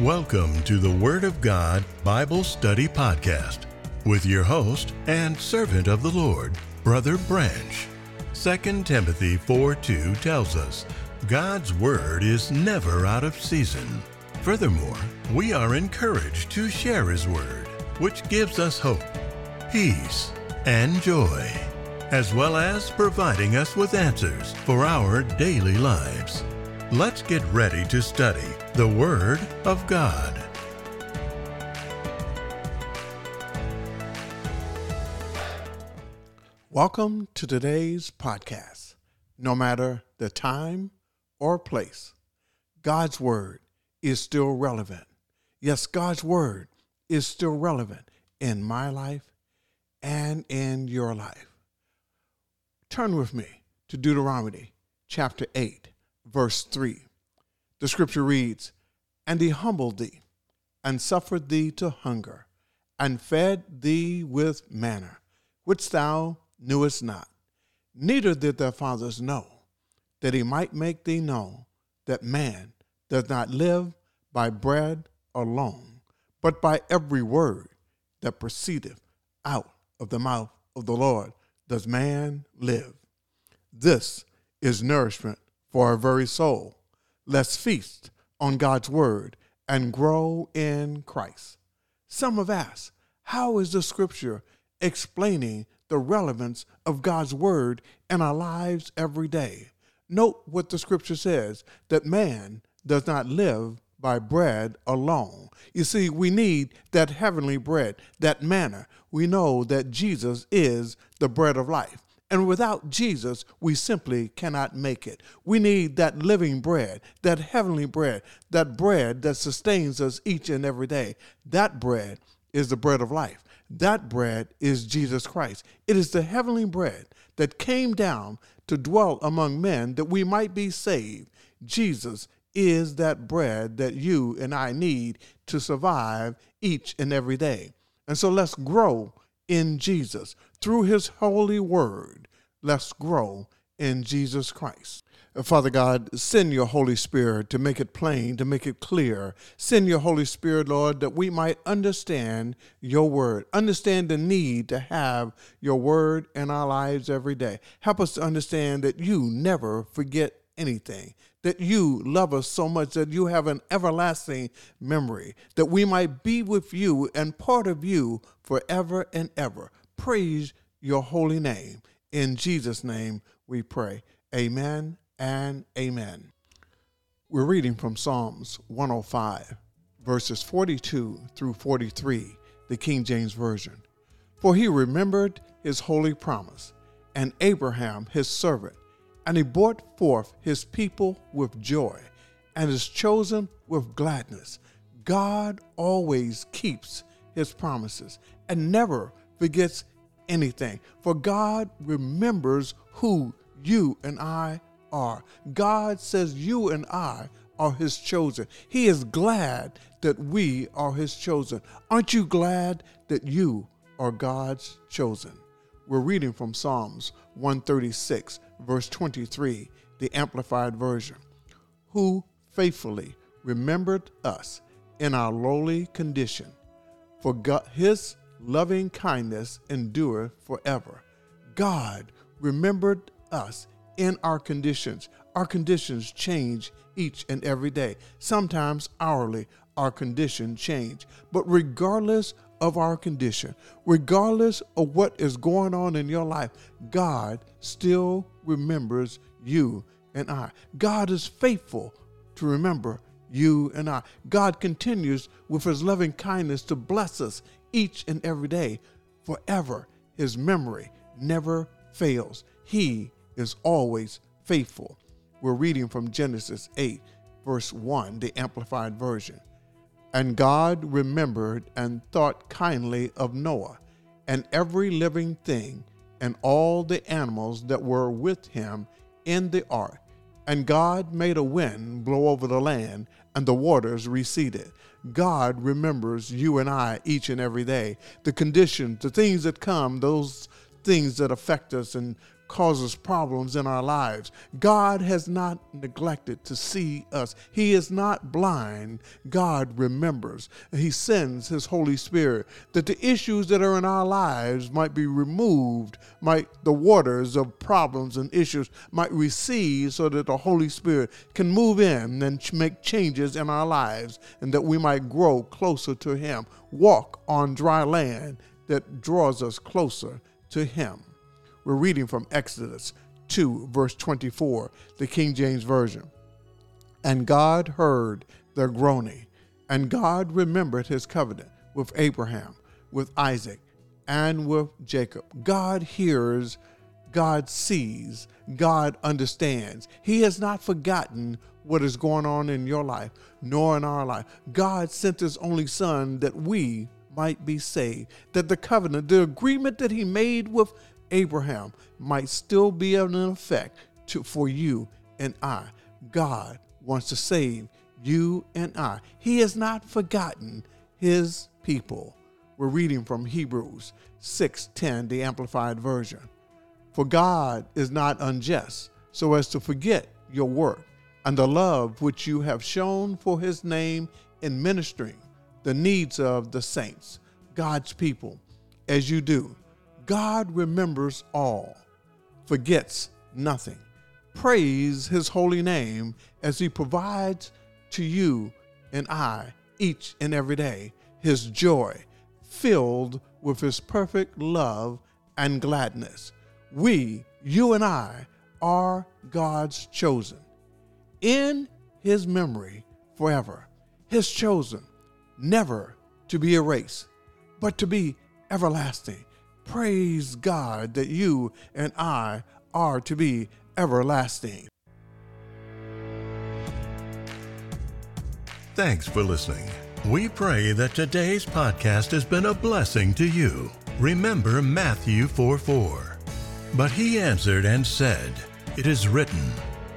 Welcome to the Word of God Bible Study Podcast with your host and servant of the Lord, Brother Branch. 2 Timothy 4 2 tells us God's Word is never out of season. Furthermore, we are encouraged to share His Word, which gives us hope, peace, and joy, as well as providing us with answers for our daily lives. Let's get ready to study the Word of God. Welcome to today's podcast. No matter the time or place, God's Word is still relevant. Yes, God's Word is still relevant in my life and in your life. Turn with me to Deuteronomy chapter 8 verse 3. The scripture reads, And he humbled thee, and suffered thee to hunger, and fed thee with manna, which thou knewest not, neither did thy fathers know, that he might make thee know that man does not live by bread alone, but by every word that proceedeth out of the mouth of the Lord does man live. This is nourishment for our very soul. Let's feast on God's word and grow in Christ. Some have asked, how is the scripture explaining the relevance of God's word in our lives every day? Note what the scripture says that man does not live by bread alone. You see, we need that heavenly bread, that manna. We know that Jesus is the bread of life. And without Jesus, we simply cannot make it. We need that living bread, that heavenly bread, that bread that sustains us each and every day. That bread is the bread of life. That bread is Jesus Christ. It is the heavenly bread that came down to dwell among men that we might be saved. Jesus is that bread that you and I need to survive each and every day. And so let's grow in Jesus. Through his holy word, let's grow in Jesus Christ. Uh, Father God, send your Holy Spirit to make it plain, to make it clear. Send your Holy Spirit, Lord, that we might understand your word, understand the need to have your word in our lives every day. Help us to understand that you never forget anything, that you love us so much that you have an everlasting memory, that we might be with you and part of you forever and ever. Praise your holy name. In Jesus' name we pray. Amen and amen. We're reading from Psalms 105, verses 42 through 43, the King James Version. For he remembered his holy promise, and Abraham his servant, and he brought forth his people with joy, and his chosen with gladness. God always keeps his promises and never forgets anything. For God remembers who you and I are. God says you and I are his chosen. He is glad that we are his chosen. Aren't you glad that you are God's chosen? We're reading from Psalms 136, verse 23, the Amplified Version. Who faithfully remembered us in our lowly condition, for God, his loving kindness endureth forever. God remembered us in our conditions. Our conditions change each and every day. Sometimes hourly, our condition change. But regardless of our condition, regardless of what is going on in your life, God still remembers you and I. God is faithful to remember you and I. God continues with his loving kindness to bless us each and every day forever. His memory never fails. He is always faithful. We're reading from Genesis 8, verse 1, the Amplified Version. And God remembered and thought kindly of Noah and every living thing and all the animals that were with him in the ark. And God made a wind blow over the land, and the waters receded. God remembers you and I each and every day. The conditions, the things that come, those things that affect us and causes problems in our lives. God has not neglected to see us. He is not blind. God remembers. He sends His Holy Spirit that the issues that are in our lives might be removed, might the waters of problems and issues might recede so that the Holy Spirit can move in and make changes in our lives and that we might grow closer to Him, walk on dry land that draws us closer to Him. We're reading from Exodus 2, verse 24, the King James Version. And God heard their groaning, and God remembered his covenant with Abraham, with Isaac, and with Jacob. God hears, God sees, God understands. He has not forgotten what is going on in your life, nor in our life. God sent his only Son that we might be saved, that the covenant, the agreement that he made with Abraham might still be in effect to, for you and I. God wants to save you and I. He has not forgotten his people. We're reading from Hebrews 6:10, the amplified version. For God is not unjust so as to forget your work and the love which you have shown for his name in ministering the needs of the saints, God's people, as you do. God remembers all, forgets nothing. Praise his holy name as he provides to you and I each and every day his joy, filled with his perfect love and gladness. We, you and I, are God's chosen. In his memory forever, his chosen, never to be erased, but to be everlasting. Praise God that you and I are to be everlasting. Thanks for listening. We pray that today's podcast has been a blessing to you. Remember Matthew 4 4. But he answered and said, It is written,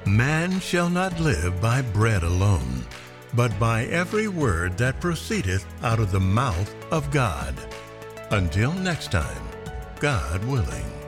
Man shall not live by bread alone, but by every word that proceedeth out of the mouth of God. Until next time. God willing.